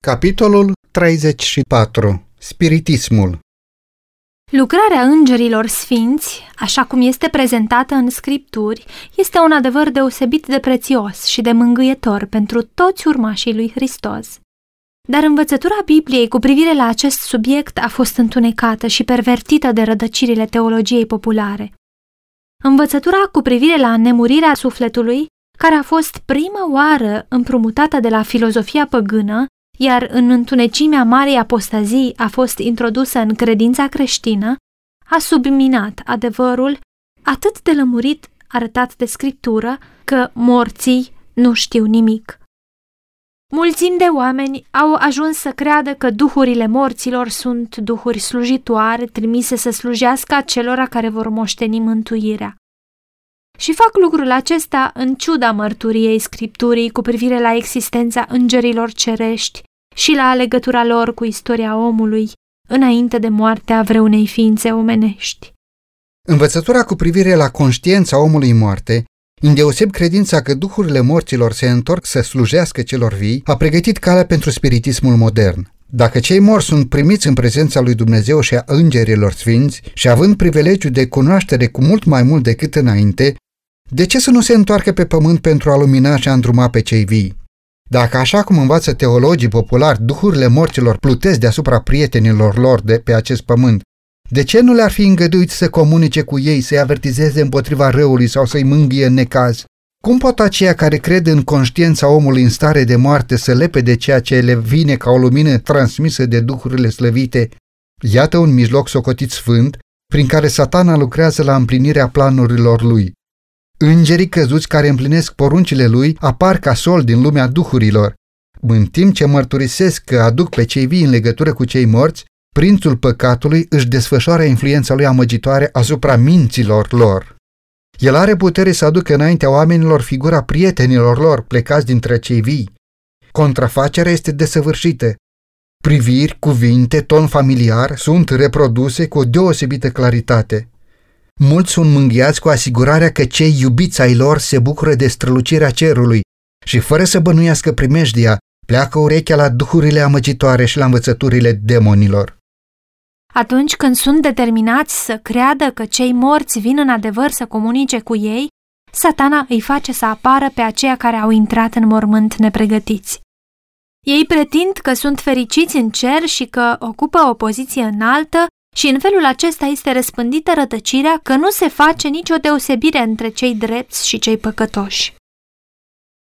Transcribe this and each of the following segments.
Capitolul 34. Spiritismul Lucrarea îngerilor sfinți, așa cum este prezentată în scripturi, este un adevăr deosebit de prețios și de mângâietor pentru toți urmașii lui Hristos. Dar învățătura Bibliei cu privire la acest subiect a fost întunecată și pervertită de rădăcirile teologiei populare. Învățătura cu privire la nemurirea sufletului, care a fost prima oară împrumutată de la filozofia păgână, iar în întunecimea Marei Apostazii a fost introdusă în credința creștină, a subminat adevărul atât de lămurit arătat de scriptură că morții nu știu nimic. Mulțimi de oameni au ajuns să creadă că duhurile morților sunt duhuri slujitoare trimise să slujească celor care vor moșteni mântuirea. Și fac lucrul acesta în ciuda mărturiei scripturii cu privire la existența îngerilor cerești și la legătura lor cu istoria omului înainte de moartea vreunei ființe omenești. Învățătura cu privire la conștiința omului moarte, îndeoseb credința că duhurile morților se întorc să slujească celor vii, a pregătit calea pentru spiritismul modern. Dacă cei morți sunt primiți în prezența lui Dumnezeu și a îngerilor sfinți și având privilegiul de cunoaștere cu mult mai mult decât înainte, de ce să nu se întoarcă pe pământ pentru a lumina și a îndruma pe cei vii? Dacă așa cum învață teologii populari, duhurile morților plutesc deasupra prietenilor lor de pe acest pământ, de ce nu le-ar fi îngăduit să comunice cu ei, să-i avertizeze împotriva răului sau să-i mângâie în necaz? Cum pot aceia care cred în conștiința omului în stare de moarte să lepe de ceea ce le vine ca o lumină transmisă de duhurile slăvite? Iată un mijloc socotit sfânt prin care satana lucrează la împlinirea planurilor lui. Îngerii căzuți care împlinesc poruncile lui apar ca sol din lumea duhurilor. În timp ce mărturisesc că aduc pe cei vii în legătură cu cei morți, prințul păcatului își desfășoară influența lui amăgitoare asupra minților lor. El are putere să aducă înaintea oamenilor figura prietenilor lor plecați dintre cei vii. Contrafacerea este desăvârșită. Priviri, cuvinte, ton familiar sunt reproduse cu o deosebită claritate. Mulți sunt mânghiați cu asigurarea că cei iubiți ai lor se bucură de strălucirea cerului și fără să bănuiască primejdia, pleacă urechea la duhurile amăgitoare și la învățăturile demonilor. Atunci când sunt determinați să creadă că cei morți vin în adevăr să comunice cu ei, satana îi face să apară pe aceia care au intrat în mormânt nepregătiți. Ei pretind că sunt fericiți în cer și că ocupă o poziție înaltă și în felul acesta este răspândită rătăcirea că nu se face nicio deosebire între cei drepți și cei păcătoși.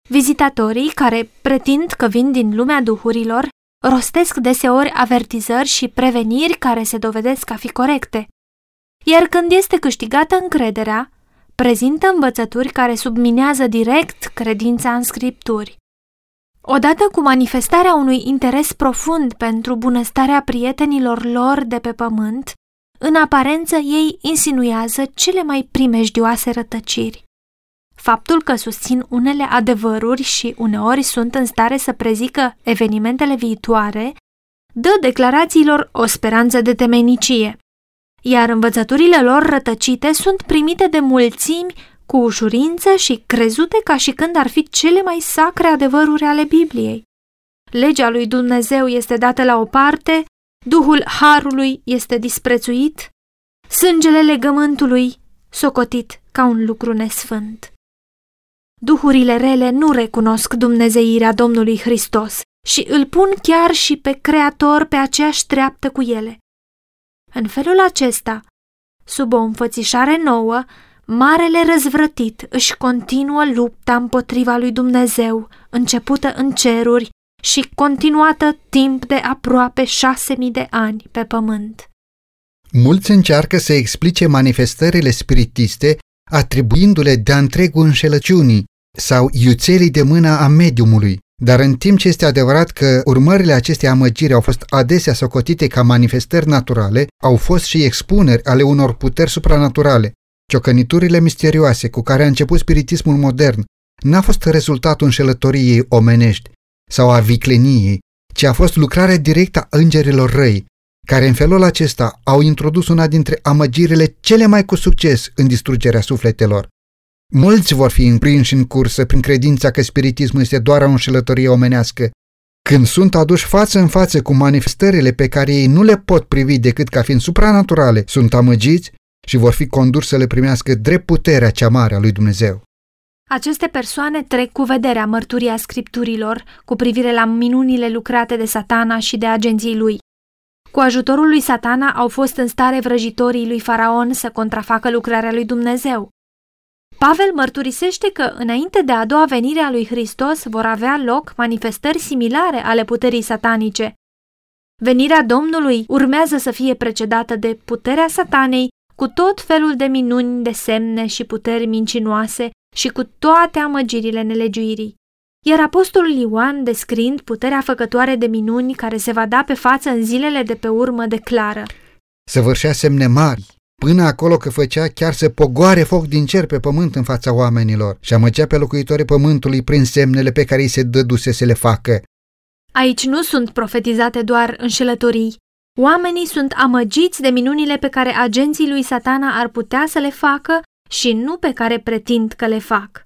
Vizitatorii care pretind că vin din lumea duhurilor rostesc deseori avertizări și preveniri care se dovedesc a fi corecte, iar când este câștigată încrederea, prezintă învățături care subminează direct credința în scripturi. Odată cu manifestarea unui interes profund pentru bunăstarea prietenilor lor de pe pământ, în aparență ei insinuează cele mai primejdioase rătăciri. Faptul că susțin unele adevăruri și uneori sunt în stare să prezică evenimentele viitoare, dă declarațiilor o speranță de temenicie, iar învățăturile lor rătăcite sunt primite de mulțimi cu ușurință și crezute ca și când ar fi cele mai sacre adevăruri ale Bibliei. Legea lui Dumnezeu este dată la o parte, Duhul Harului este disprețuit, sângele legământului socotit ca un lucru nesfânt. Duhurile rele nu recunosc dumnezeirea Domnului Hristos și îl pun chiar și pe Creator pe aceeași treaptă cu ele. În felul acesta, sub o înfățișare nouă, Marele răzvrătit își continuă lupta împotriva lui Dumnezeu, începută în ceruri și continuată timp de aproape șase mii de ani pe pământ. Mulți încearcă să explice manifestările spiritiste atribuindu-le de-a întregul înșelăciunii sau iuțelii de mână a mediumului, dar în timp ce este adevărat că urmările acestei amăgiri au fost adesea socotite ca manifestări naturale, au fost și expuneri ale unor puteri supranaturale, Ciocăniturile misterioase cu care a început spiritismul modern n-a fost rezultatul înșelătoriei omenești sau a vicleniei, ci a fost lucrarea directă a îngerilor răi, care în felul acesta au introdus una dintre amăgirile cele mai cu succes în distrugerea sufletelor. Mulți vor fi împrinși în cursă prin credința că spiritismul este doar o înșelătorie omenească, Când sunt aduși față în față cu manifestările pe care ei nu le pot privi decât ca fiind supranaturale, sunt amăgiți și vor fi conduși să le primească drept puterea cea mare a lui Dumnezeu. Aceste persoane trec cu vederea mărturia scripturilor cu privire la minunile lucrate de satana și de agenții lui. Cu ajutorul lui satana au fost în stare vrăjitorii lui Faraon să contrafacă lucrarea lui Dumnezeu. Pavel mărturisește că, înainte de a doua venire a lui Hristos, vor avea loc manifestări similare ale puterii satanice. Venirea Domnului urmează să fie precedată de puterea satanei cu tot felul de minuni, de semne și puteri mincinoase și cu toate amăgirile nelegiuirii. Iar apostolul Ioan, descrind puterea făcătoare de minuni care se va da pe față în zilele de pe urmă, declară Săvârșea semne mari, până acolo că făcea chiar să pogoare foc din cer pe pământ în fața oamenilor și amăgea pe locuitorii pământului prin semnele pe care îi se dăduse să le facă. Aici nu sunt profetizate doar înșelătorii. Oamenii sunt amăgiți de minunile pe care agenții lui satana ar putea să le facă și nu pe care pretind că le fac.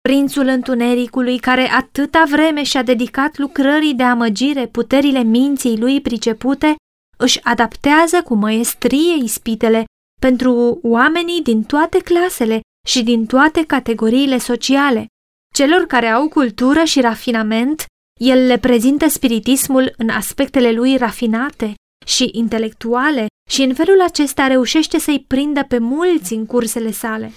Prințul întunericului, care atâta vreme și-a dedicat lucrării de amăgire puterile minții lui pricepute, își adaptează cu măestrie ispitele pentru oamenii din toate clasele și din toate categoriile sociale. Celor care au cultură și rafinament, el le prezintă spiritismul în aspectele lui rafinate și intelectuale și în felul acesta reușește să-i prindă pe mulți în cursele sale.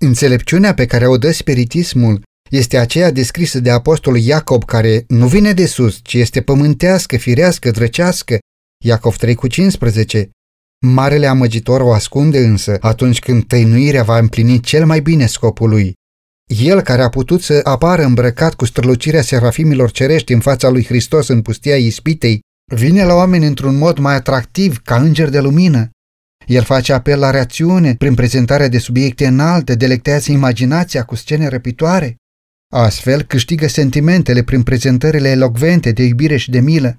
Înțelepciunea pe care o dă spiritismul este aceea descrisă de apostolul Iacob care nu vine de sus, ci este pământească, firească, drăcească. Iacov 3 cu 15. Marele amăgitor o ascunde însă atunci când tăinuirea va împlini cel mai bine scopul lui. El care a putut să apară îmbrăcat cu strălucirea serafimilor cerești în fața lui Hristos în pustia ispitei, vine la oameni într-un mod mai atractiv ca înger de lumină. El face apel la reacțiune prin prezentarea de subiecte înalte, delectează imaginația cu scene răpitoare. Astfel câștigă sentimentele prin prezentările elocvente de iubire și de milă.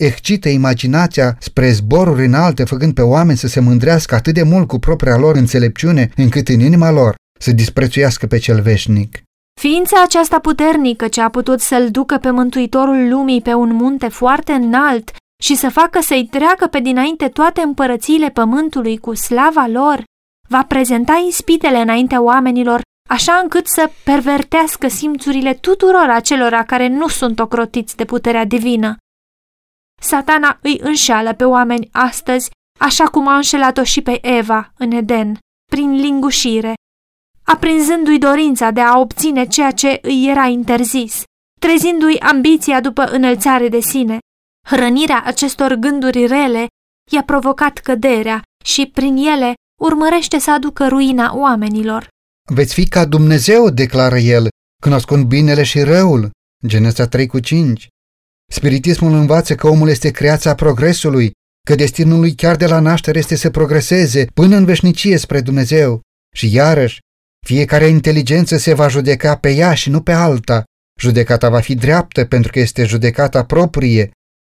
Excită imaginația spre zboruri înalte, făcând pe oameni să se mândrească atât de mult cu propria lor înțelepciune, încât în inima lor să disprețuiască pe cel veșnic. Ființa aceasta puternică ce a putut să-l ducă pe Mântuitorul lumii pe un munte foarte înalt și să facă să-i treacă pe dinainte toate împărățiile pământului cu slava lor, va prezenta ispitele înaintea oamenilor așa încât să pervertească simțurile tuturor acelora care nu sunt ocrotiți de puterea divină. Satana îi înșală pe oameni astăzi, așa cum a înșelat-o și pe Eva în Eden, prin lingușire, aprinzându-i dorința de a obține ceea ce îi era interzis, trezindu-i ambiția după înălțare de sine. Hrănirea acestor gânduri rele i-a provocat căderea și, prin ele, urmărește să aducă ruina oamenilor. Veți fi ca Dumnezeu, declară el, cunoscând binele și răul. Genesa 3 cu 5. Spiritismul învață că omul este creația progresului, că destinul lui chiar de la naștere este să progreseze până în veșnicie spre Dumnezeu. Și iarăși, fiecare inteligență se va judeca pe ea și nu pe alta. Judecata va fi dreaptă pentru că este judecata proprie.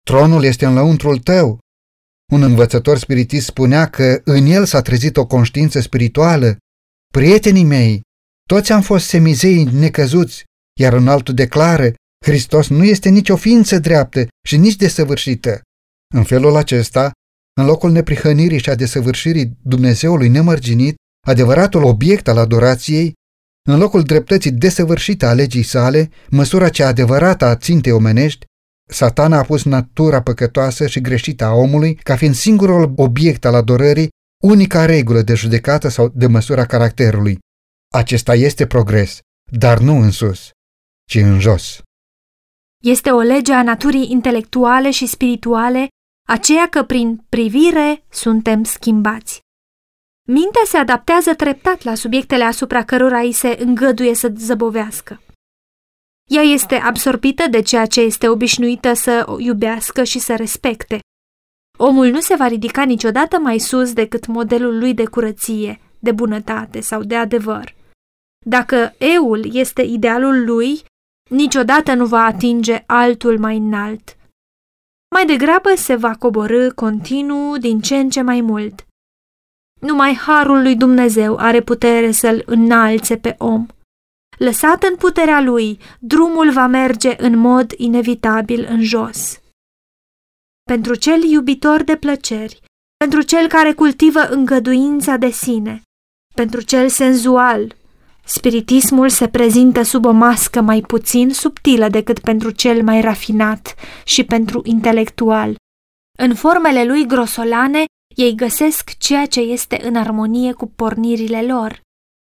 Tronul este în lăuntrul tău. Un învățător spiritist spunea că în el s-a trezit o conștiință spirituală. Prietenii mei, toți am fost semizei necăzuți, iar în altul declară, Hristos nu este nici o ființă dreaptă și nici desăvârșită. În felul acesta, în locul neprihănirii și a desăvârșirii Dumnezeului nemărginit, adevăratul obiect al adorației, în locul dreptății desăvârșite a legii sale, măsura cea adevărată a țintei omenești, satana a pus natura păcătoasă și greșită a omului ca fiind singurul obiect al adorării, unica regulă de judecată sau de măsura caracterului. Acesta este progres, dar nu în sus, ci în jos. Este o lege a naturii intelectuale și spirituale, aceea că prin privire suntem schimbați. Mintea se adaptează treptat la subiectele asupra cărora îi se îngăduie să zăbovească. Ea este absorbită de ceea ce este obișnuită să iubească și să respecte. Omul nu se va ridica niciodată mai sus decât modelul lui de curăție, de bunătate sau de adevăr. Dacă eul este idealul lui, niciodată nu va atinge altul mai înalt. Mai degrabă se va coborâ continuu din ce în ce mai mult. Numai harul lui Dumnezeu are putere să-l înalțe pe om. lăsat în puterea lui, drumul va merge în mod inevitabil în jos. Pentru cel iubitor de plăceri, pentru cel care cultivă îngăduința de sine, pentru cel senzual, spiritismul se prezintă sub o mască mai puțin subtilă decât pentru cel mai rafinat și pentru intelectual. În formele lui grosolane, ei găsesc ceea ce este în armonie cu pornirile lor.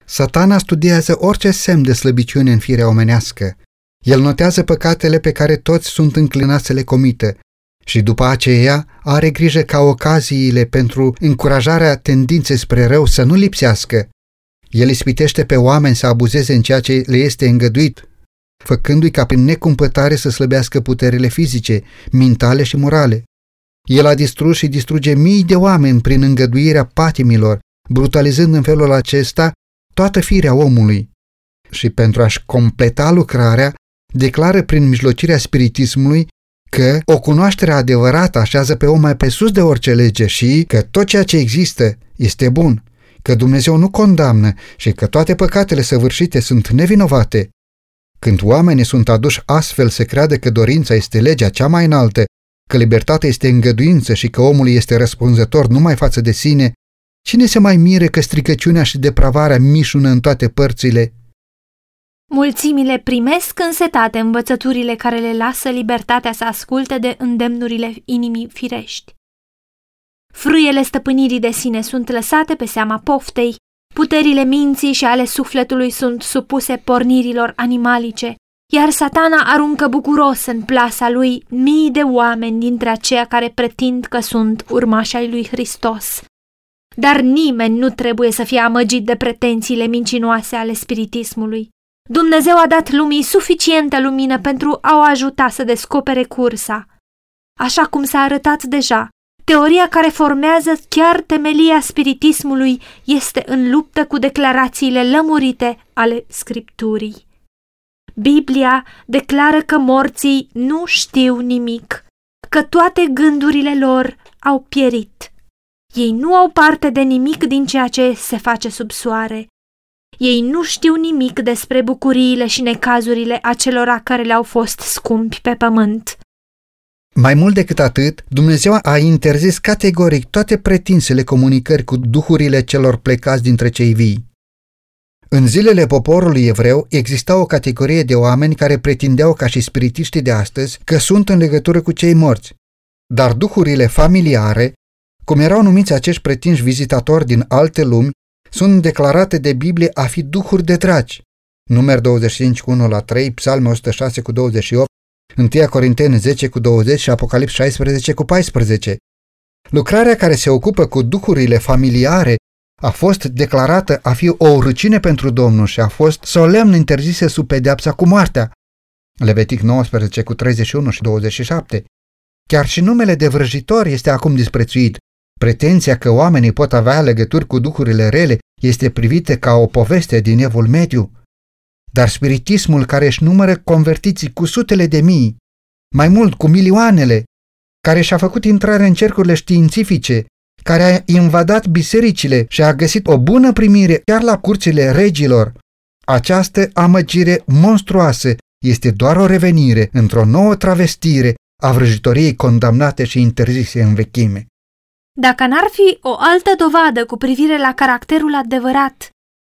Satana studiază orice semn de slăbiciune în firea omenească. El notează păcatele pe care toți sunt înclinați să le comită și după aceea are grijă ca ocaziile pentru încurajarea tendinței spre rău să nu lipsească. El ispitește pe oameni să abuzeze în ceea ce le este îngăduit, făcându-i ca prin necumpătare să slăbească puterile fizice, mentale și morale. El a distrus și distruge mii de oameni prin îngăduirea patimilor, brutalizând în felul acesta toată firea omului. Și pentru a-și completa lucrarea, declară prin mijlocirea spiritismului că o cunoaștere adevărată așează pe om mai pe sus de orice lege și că tot ceea ce există este bun, că Dumnezeu nu condamnă și că toate păcatele săvârșite sunt nevinovate. Când oamenii sunt aduși astfel să creadă că dorința este legea cea mai înaltă, că libertatea este îngăduință și că omul este răspunzător numai față de sine, cine se mai mire că stricăciunea și depravarea mișună în toate părțile Mulțimile primesc însetate învățăturile care le lasă libertatea să asculte de îndemnurile inimii firești. Frâiele stăpânirii de sine sunt lăsate pe seama poftei, puterile minții și ale sufletului sunt supuse pornirilor animalice, iar satana aruncă bucuros în plasa lui mii de oameni dintre aceia care pretind că sunt urmași ai lui Hristos. Dar nimeni nu trebuie să fie amăgit de pretențiile mincinoase ale spiritismului. Dumnezeu a dat lumii suficientă lumină pentru a o ajuta să descopere cursa. Așa cum s-a arătat deja, teoria care formează chiar temelia spiritismului este în luptă cu declarațiile lămurite ale Scripturii. Biblia declară că morții nu știu nimic, că toate gândurile lor au pierit. Ei nu au parte de nimic din ceea ce se face sub soare ei nu știu nimic despre bucuriile și necazurile acelora care le-au fost scumpi pe pământ. Mai mult decât atât, Dumnezeu a interzis categoric toate pretinsele comunicări cu duhurile celor plecați dintre cei vii. În zilele poporului evreu exista o categorie de oameni care pretindeau ca și spiritiștii de astăzi că sunt în legătură cu cei morți, dar duhurile familiare, cum erau numiți acești pretinși vizitatori din alte lumi, sunt declarate de Biblie a fi duhuri de dragi. Numer 25 cu 1 la 3, Psalme 106 cu 28, 1 Corinteni 10 cu 20 și Apocalips 16 cu 14. Lucrarea care se ocupă cu duhurile familiare a fost declarată a fi o rucine pentru Domnul și a fost solemn interzise sub pedeapsa cu moartea. Levitic 19 cu 31 și 27. Chiar și numele de vrăjitor este acum disprețuit, Pretenția că oamenii pot avea legături cu duhurile rele este privită ca o poveste din evul mediu. Dar spiritismul care își numără convertiții cu sutele de mii, mai mult cu milioanele, care și-a făcut intrare în cercurile științifice, care a invadat bisericile și a găsit o bună primire chiar la curțile regilor, această amăgire monstruoasă este doar o revenire într-o nouă travestire a vrăjitoriei condamnate și interzise în vechime. Dacă n-ar fi o altă dovadă cu privire la caracterul adevărat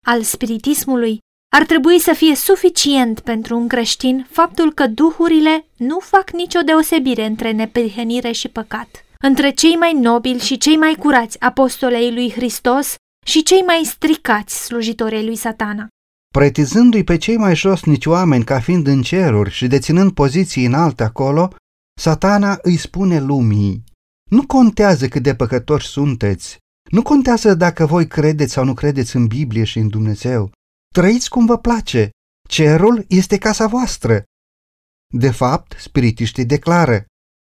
al spiritismului, ar trebui să fie suficient pentru un creștin faptul că duhurile nu fac nicio deosebire între neprihănire și păcat, între cei mai nobili și cei mai curați apostolei lui Hristos și cei mai stricați slujitorii lui satana. Pretizându-i pe cei mai josnici oameni ca fiind în ceruri și deținând poziții înalte acolo, satana îi spune lumii, nu contează cât de păcătoși sunteți, nu contează dacă voi credeți sau nu credeți în Biblie și în Dumnezeu. Trăiți cum vă place. Cerul este casa voastră. De fapt, spiritiștii declară,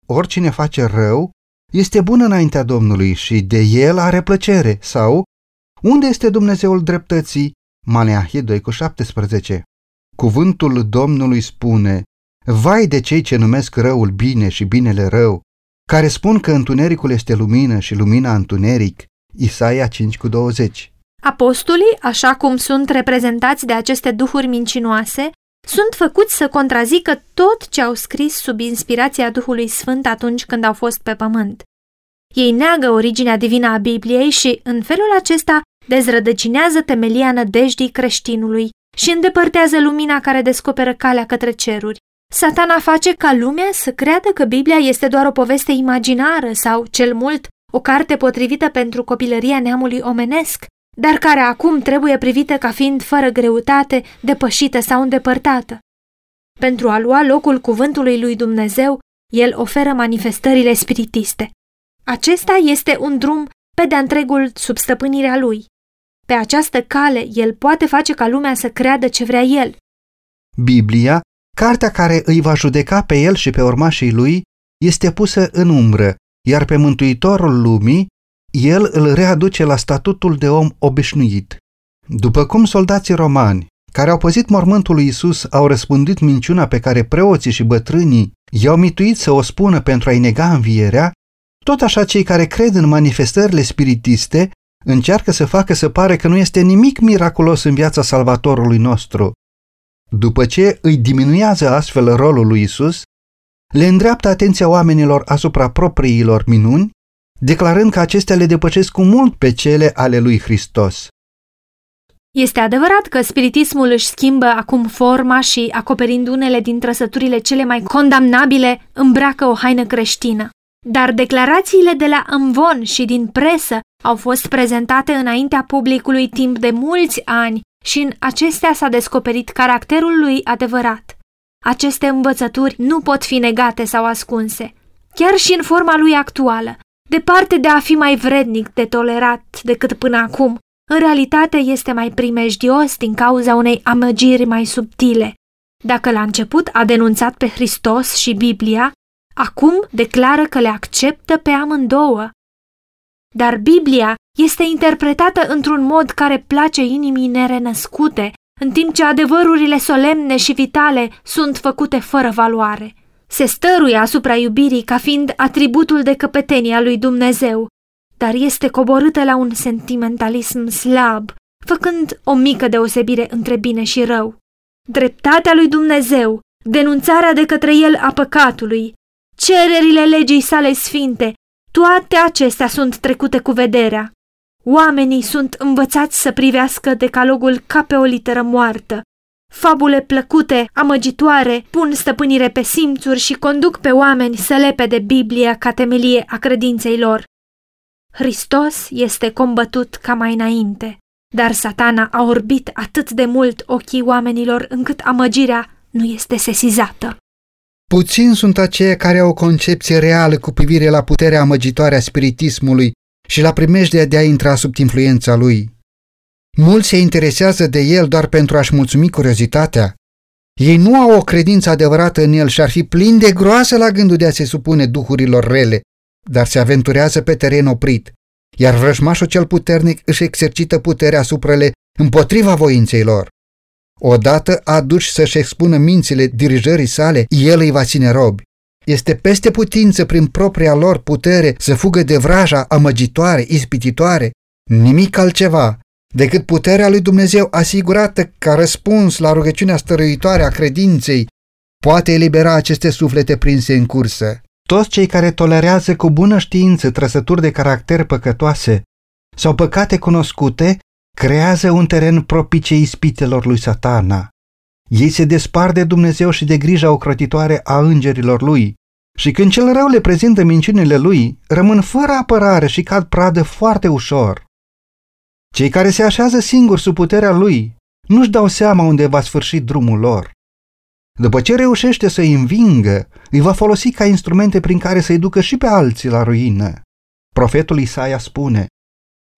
oricine face rău este bun înaintea Domnului și de el are plăcere. Sau, unde este Dumnezeul dreptății? Maleahie 2 cu 17. Cuvântul Domnului spune, Vai de cei ce numesc răul bine și binele rău, care spun că întunericul este lumină și lumina întuneric, Isaia 5 cu 20. Apostolii, așa cum sunt reprezentați de aceste duhuri mincinoase, sunt făcuți să contrazică tot ce au scris sub inspirația Duhului Sfânt atunci când au fost pe pământ. Ei neagă originea divină a Bibliei și, în felul acesta, dezrădăcinează temelia nădejdii creștinului și îndepărtează lumina care descoperă calea către ceruri. Satana face ca lumea să creadă că Biblia este doar o poveste imaginară sau, cel mult, o carte potrivită pentru copilăria neamului omenesc, dar care acum trebuie privită ca fiind fără greutate, depășită sau îndepărtată. Pentru a lua locul cuvântului lui Dumnezeu, el oferă manifestările spiritiste. Acesta este un drum pe de întregul sub stăpânirea lui. Pe această cale, el poate face ca lumea să creadă ce vrea el. Biblia, cartea care îi va judeca pe el și pe urmașii lui, este pusă în umbră, iar pe Mântuitorul lumii, el îl readuce la statutul de om obișnuit. După cum soldații romani, care au păzit mormântul lui Isus, au răspândit minciuna pe care preoții și bătrânii i-au mituit să o spună pentru a-i nega învierea, tot așa cei care cred în manifestările spiritiste încearcă să facă să pare că nu este nimic miraculos în viața Salvatorului nostru. După ce îi diminuează astfel rolul lui Isus, le îndreaptă atenția oamenilor asupra propriilor minuni, declarând că acestea le depășesc cu mult pe cele ale lui Hristos. Este adevărat că spiritismul își schimbă acum forma și, acoperind unele din trăsăturile cele mai condamnabile, îmbracă o haină creștină. Dar declarațiile de la Amvon și din presă au fost prezentate înaintea publicului timp de mulți ani și în acestea s-a descoperit caracterul lui adevărat. Aceste învățături nu pot fi negate sau ascunse, chiar și în forma lui actuală, departe de a fi mai vrednic de tolerat decât până acum, în realitate este mai primejdios din cauza unei amăgiri mai subtile. Dacă la început a denunțat pe Hristos și Biblia, acum declară că le acceptă pe amândouă. Dar Biblia este interpretată într-un mod care place inimii nerenăscute, în timp ce adevărurile solemne și vitale sunt făcute fără valoare. Se stăruie asupra iubirii ca fiind atributul de căpetenie a lui Dumnezeu, dar este coborâtă la un sentimentalism slab, făcând o mică deosebire între bine și rău. Dreptatea lui Dumnezeu, denunțarea de către el a păcatului, cererile legii sale sfinte, toate acestea sunt trecute cu vederea. Oamenii sunt învățați să privească decalogul ca pe o literă moartă. Fabule plăcute, amăgitoare, pun stăpânire pe simțuri și conduc pe oameni să lepe de Biblia ca temelie a credinței lor. Hristos este combătut ca mai înainte, dar satana a orbit atât de mult ochii oamenilor încât amăgirea nu este sesizată. Puțini sunt aceia care au o concepție reală cu privire la puterea amăgitoare a spiritismului și la primejdea de a intra sub influența lui. Mulți se interesează de el doar pentru a-și mulțumi curiozitatea. Ei nu au o credință adevărată în el și ar fi plini de groasă la gândul de a se supune duhurilor rele, dar se aventurează pe teren oprit, iar vrăjmașul cel puternic își exercită puterea asupra le împotriva voinței lor. Odată aduși să-și expună mințile dirijării sale, el îi va ține robi. Este peste putință prin propria lor putere să fugă de vraja amăgitoare, ispititoare, nimic altceva decât puterea lui Dumnezeu asigurată ca răspuns la rugăciunea stăruitoare a credinței poate elibera aceste suflete prinse în cursă. Toți cei care tolerează cu bună știință trăsături de caracter păcătoase sau păcate cunoscute creează un teren propice ispitelor lui satana. Ei se despar de Dumnezeu și de grija ocrotitoare a îngerilor lui și când cel rău le prezintă minciunile lui, rămân fără apărare și cad pradă foarte ușor. Cei care se așează singuri sub puterea lui nu-și dau seama unde va sfârși drumul lor. După ce reușește să-i învingă, îi va folosi ca instrumente prin care să-i ducă și pe alții la ruină. Profetul Isaia spune,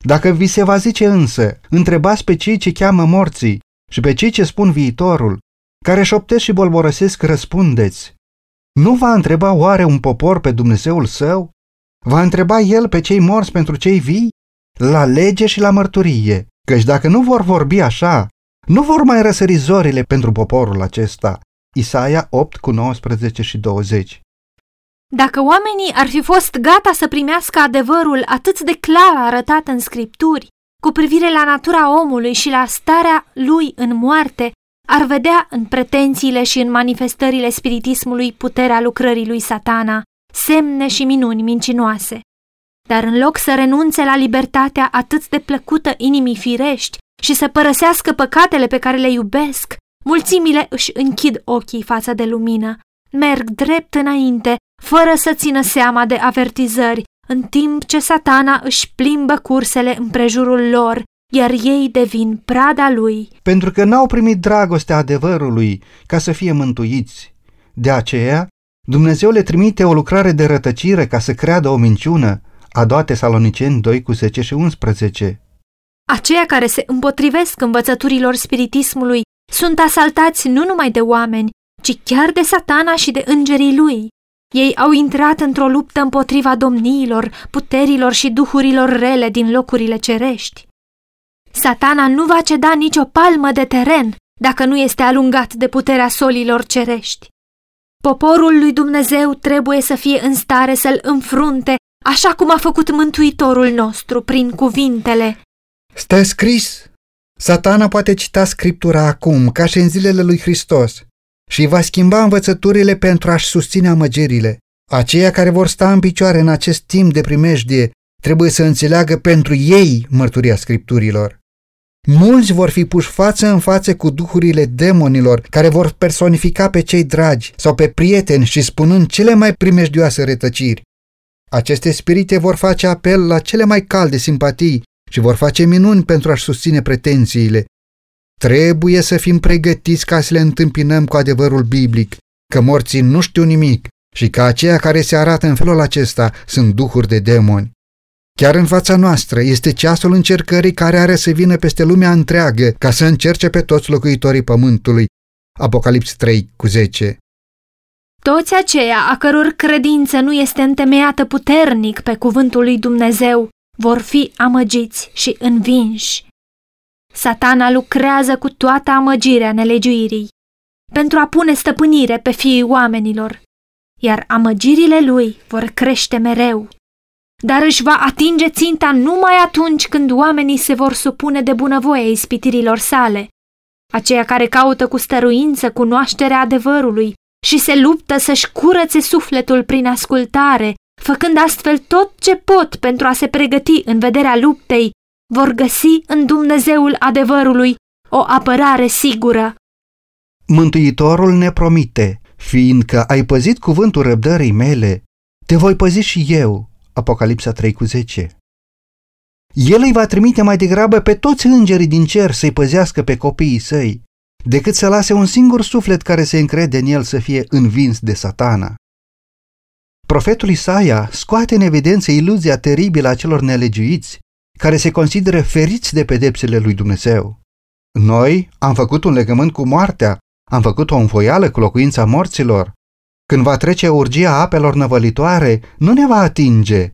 Dacă vi se va zice însă, întrebați pe cei ce cheamă morții și pe cei ce spun viitorul, care șoptesc și bolborăsesc, răspundeți. Nu va întreba oare un popor pe Dumnezeul său? Va întreba el pe cei morți pentru cei vii? La lege și la mărturie, căci dacă nu vor vorbi așa, nu vor mai răsări zorile pentru poporul acesta. Isaia 8 cu 19 și 20 Dacă oamenii ar fi fost gata să primească adevărul atât de clar arătat în scripturi, cu privire la natura omului și la starea lui în moarte, ar vedea în pretențiile și în manifestările spiritismului puterea lucrării lui satana, semne și minuni mincinoase. Dar în loc să renunțe la libertatea atât de plăcută inimii firești și să părăsească păcatele pe care le iubesc, mulțimile își închid ochii față de lumină, merg drept înainte, fără să țină seama de avertizări, în timp ce satana își plimbă cursele împrejurul lor, iar ei devin prada lui. Pentru că n-au primit dragostea adevărului ca să fie mântuiți. De aceea, Dumnezeu le trimite o lucrare de rătăcire ca să creadă o minciună, a doua Tesaloniceni 2 cu 10 și 11. Aceia care se împotrivesc învățăturilor spiritismului sunt asaltați nu numai de oameni, ci chiar de satana și de îngerii lui. Ei au intrat într-o luptă împotriva domniilor, puterilor și duhurilor rele din locurile cerești. Satana nu va ceda nicio palmă de teren dacă nu este alungat de puterea solilor cerești. Poporul lui Dumnezeu trebuie să fie în stare să-l înfrunte, așa cum a făcut Mântuitorul nostru prin cuvintele. Stă scris! Satana poate cita Scriptura acum, ca și în zilele lui Hristos, și va schimba învățăturile pentru a-și susține amăgerile. Aceia care vor sta în picioare în acest timp de primejdie trebuie să înțeleagă pentru ei mărturia Scripturilor. Mulți vor fi puși față în față cu duhurile demonilor care vor personifica pe cei dragi sau pe prieteni și spunând cele mai primejdioase rătăciri. Aceste spirite vor face apel la cele mai calde simpatii și vor face minuni pentru a-și susține pretențiile. Trebuie să fim pregătiți ca să le întâmpinăm cu adevărul biblic, că morții nu știu nimic și că aceia care se arată în felul acesta sunt duhuri de demoni. Chiar în fața noastră este ceasul încercării care are să vină peste lumea întreagă ca să încerce pe toți locuitorii pământului. Apocalips 3 cu 10 Toți aceia a căror credință nu este întemeiată puternic pe cuvântul lui Dumnezeu vor fi amăgiți și învinși. Satana lucrează cu toată amăgirea nelegiuirii pentru a pune stăpânire pe fiii oamenilor, iar amăgirile lui vor crește mereu dar își va atinge ținta numai atunci când oamenii se vor supune de bunăvoie ispitirilor sale, aceia care caută cu stăruință cunoașterea adevărului și se luptă să-și curățe sufletul prin ascultare, făcând astfel tot ce pot pentru a se pregăti în vederea luptei, vor găsi în Dumnezeul adevărului o apărare sigură. Mântuitorul ne promite, fiindcă ai păzit cuvântul răbdării mele, te voi păzi și eu, Apocalipsa 3 cu 10. El îi va trimite mai degrabă pe toți îngerii din cer să-i păzească pe copiii săi, decât să lase un singur suflet care se încrede în el să fie învins de satana. Profetul Isaia scoate în evidență iluzia teribilă a celor nelegiuiți, care se consideră feriți de pedepsele lui Dumnezeu. Noi am făcut un legământ cu moartea, am făcut o înfoială cu locuința morților, când va trece urgia apelor năvălitoare, nu ne va atinge,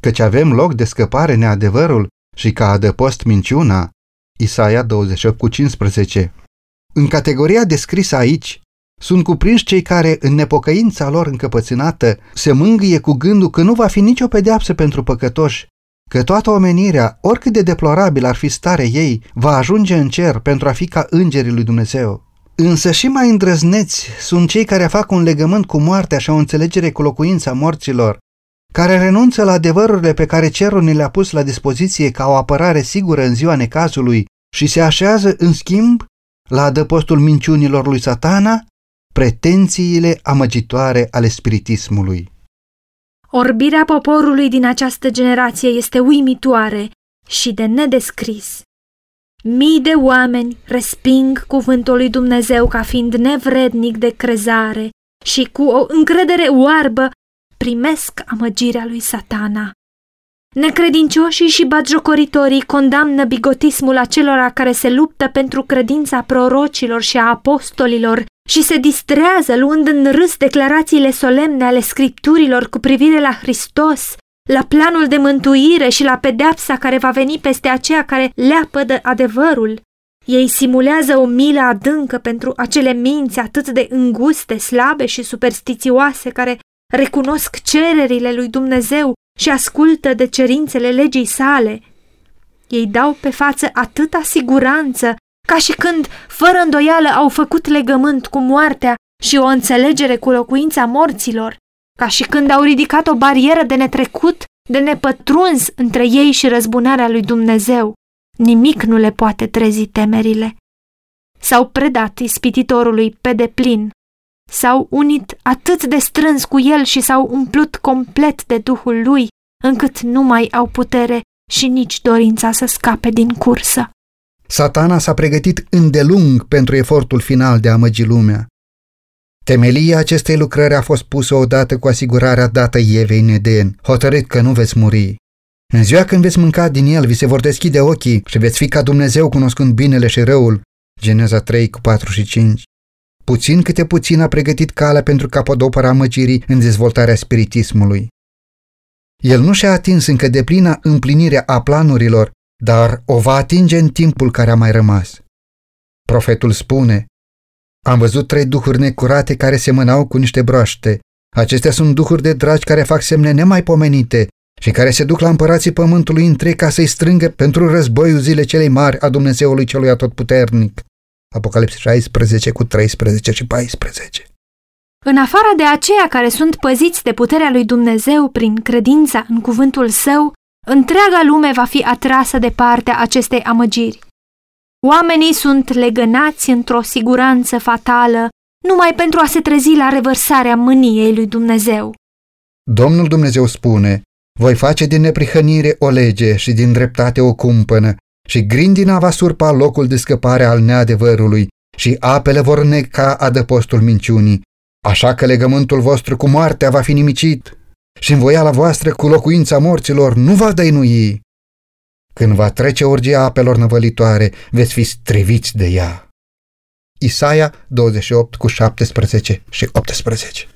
căci avem loc de scăpare neadevărul și ca adăpost minciuna. Isaia 28 cu 15 În categoria descrisă aici, sunt cuprinși cei care, în nepocăința lor încăpățânată, se mângâie cu gândul că nu va fi nicio pedeapsă pentru păcătoși, că toată omenirea, oricât de deplorabil ar fi stare ei, va ajunge în cer pentru a fi ca îngerii lui Dumnezeu. Însă și mai îndrăzneți sunt cei care fac un legământ cu moartea și o înțelegere cu locuința morților, care renunță la adevărurile pe care cerul ne le-a pus la dispoziție ca o apărare sigură în ziua necazului și se așează, în schimb, la adăpostul minciunilor lui satana, pretențiile amăgitoare ale spiritismului. Orbirea poporului din această generație este uimitoare și de nedescris. Mii de oameni resping cuvântul lui Dumnezeu ca fiind nevrednic de crezare și cu o încredere oarbă primesc amăgirea lui satana. Necredincioșii și batjocoritorii condamnă bigotismul acelora care se luptă pentru credința prorocilor și a apostolilor și se distrează luând în râs declarațiile solemne ale scripturilor cu privire la Hristos la planul de mântuire și la pedeapsa care va veni peste aceea care leapă de adevărul. Ei simulează o milă adâncă pentru acele minți atât de înguste, slabe și superstițioase care recunosc cererile lui Dumnezeu și ascultă de cerințele legii sale. Ei dau pe față atâta siguranță, ca și când, fără îndoială, au făcut legământ cu moartea și o înțelegere cu locuința morților, ca și când au ridicat o barieră de netrecut, de nepătruns între ei și răzbunarea lui Dumnezeu. Nimic nu le poate trezi temerile. S-au predat ispititorului pe deplin, s-au unit atât de strâns cu el și s-au umplut complet de Duhul lui, încât nu mai au putere și nici dorința să scape din cursă. Satana s-a pregătit îndelung pentru efortul final de a măgi lumea. Temelia acestei lucrări a fost pusă odată cu asigurarea dată Evei în Eden, hotărât că nu veți muri. În ziua când veți mânca din el, vi se vor deschide ochii și veți fi ca Dumnezeu cunoscând binele și răul. Geneza 3 cu 4 și 5. Puțin câte puțin a pregătit calea pentru capodopăra măcirii în dezvoltarea spiritismului. El nu și-a atins încă de plină împlinirea a planurilor, dar o va atinge în timpul care a mai rămas. Profetul spune, am văzut trei duhuri necurate care semănau cu niște broaște. Acestea sunt duhuri de dragi care fac semne nemaipomenite și care se duc la împărații pământului întreg ca să-i strângă pentru războiul zile celei mari a Dumnezeului celui atotputernic. Apocalipsa 16 cu 13 și 14. În afară de aceia care sunt păziți de puterea lui Dumnezeu prin credința în cuvântul său, întreaga lume va fi atrasă de partea acestei amăgiri. Oamenii sunt legănați într-o siguranță fatală numai pentru a se trezi la revărsarea mâniei lui Dumnezeu. Domnul Dumnezeu spune, voi face din neprihănire o lege și din dreptate o cumpănă și grindina va surpa locul de scăpare al neadevărului și apele vor neca adăpostul minciunii. Așa că legământul vostru cu moartea va fi nimicit și învoiala voastră cu locuința morților nu va dăinui. Când va trece urgia apelor năvălitoare, veți fi striviți de ea. Isaia 28 cu 17 și 18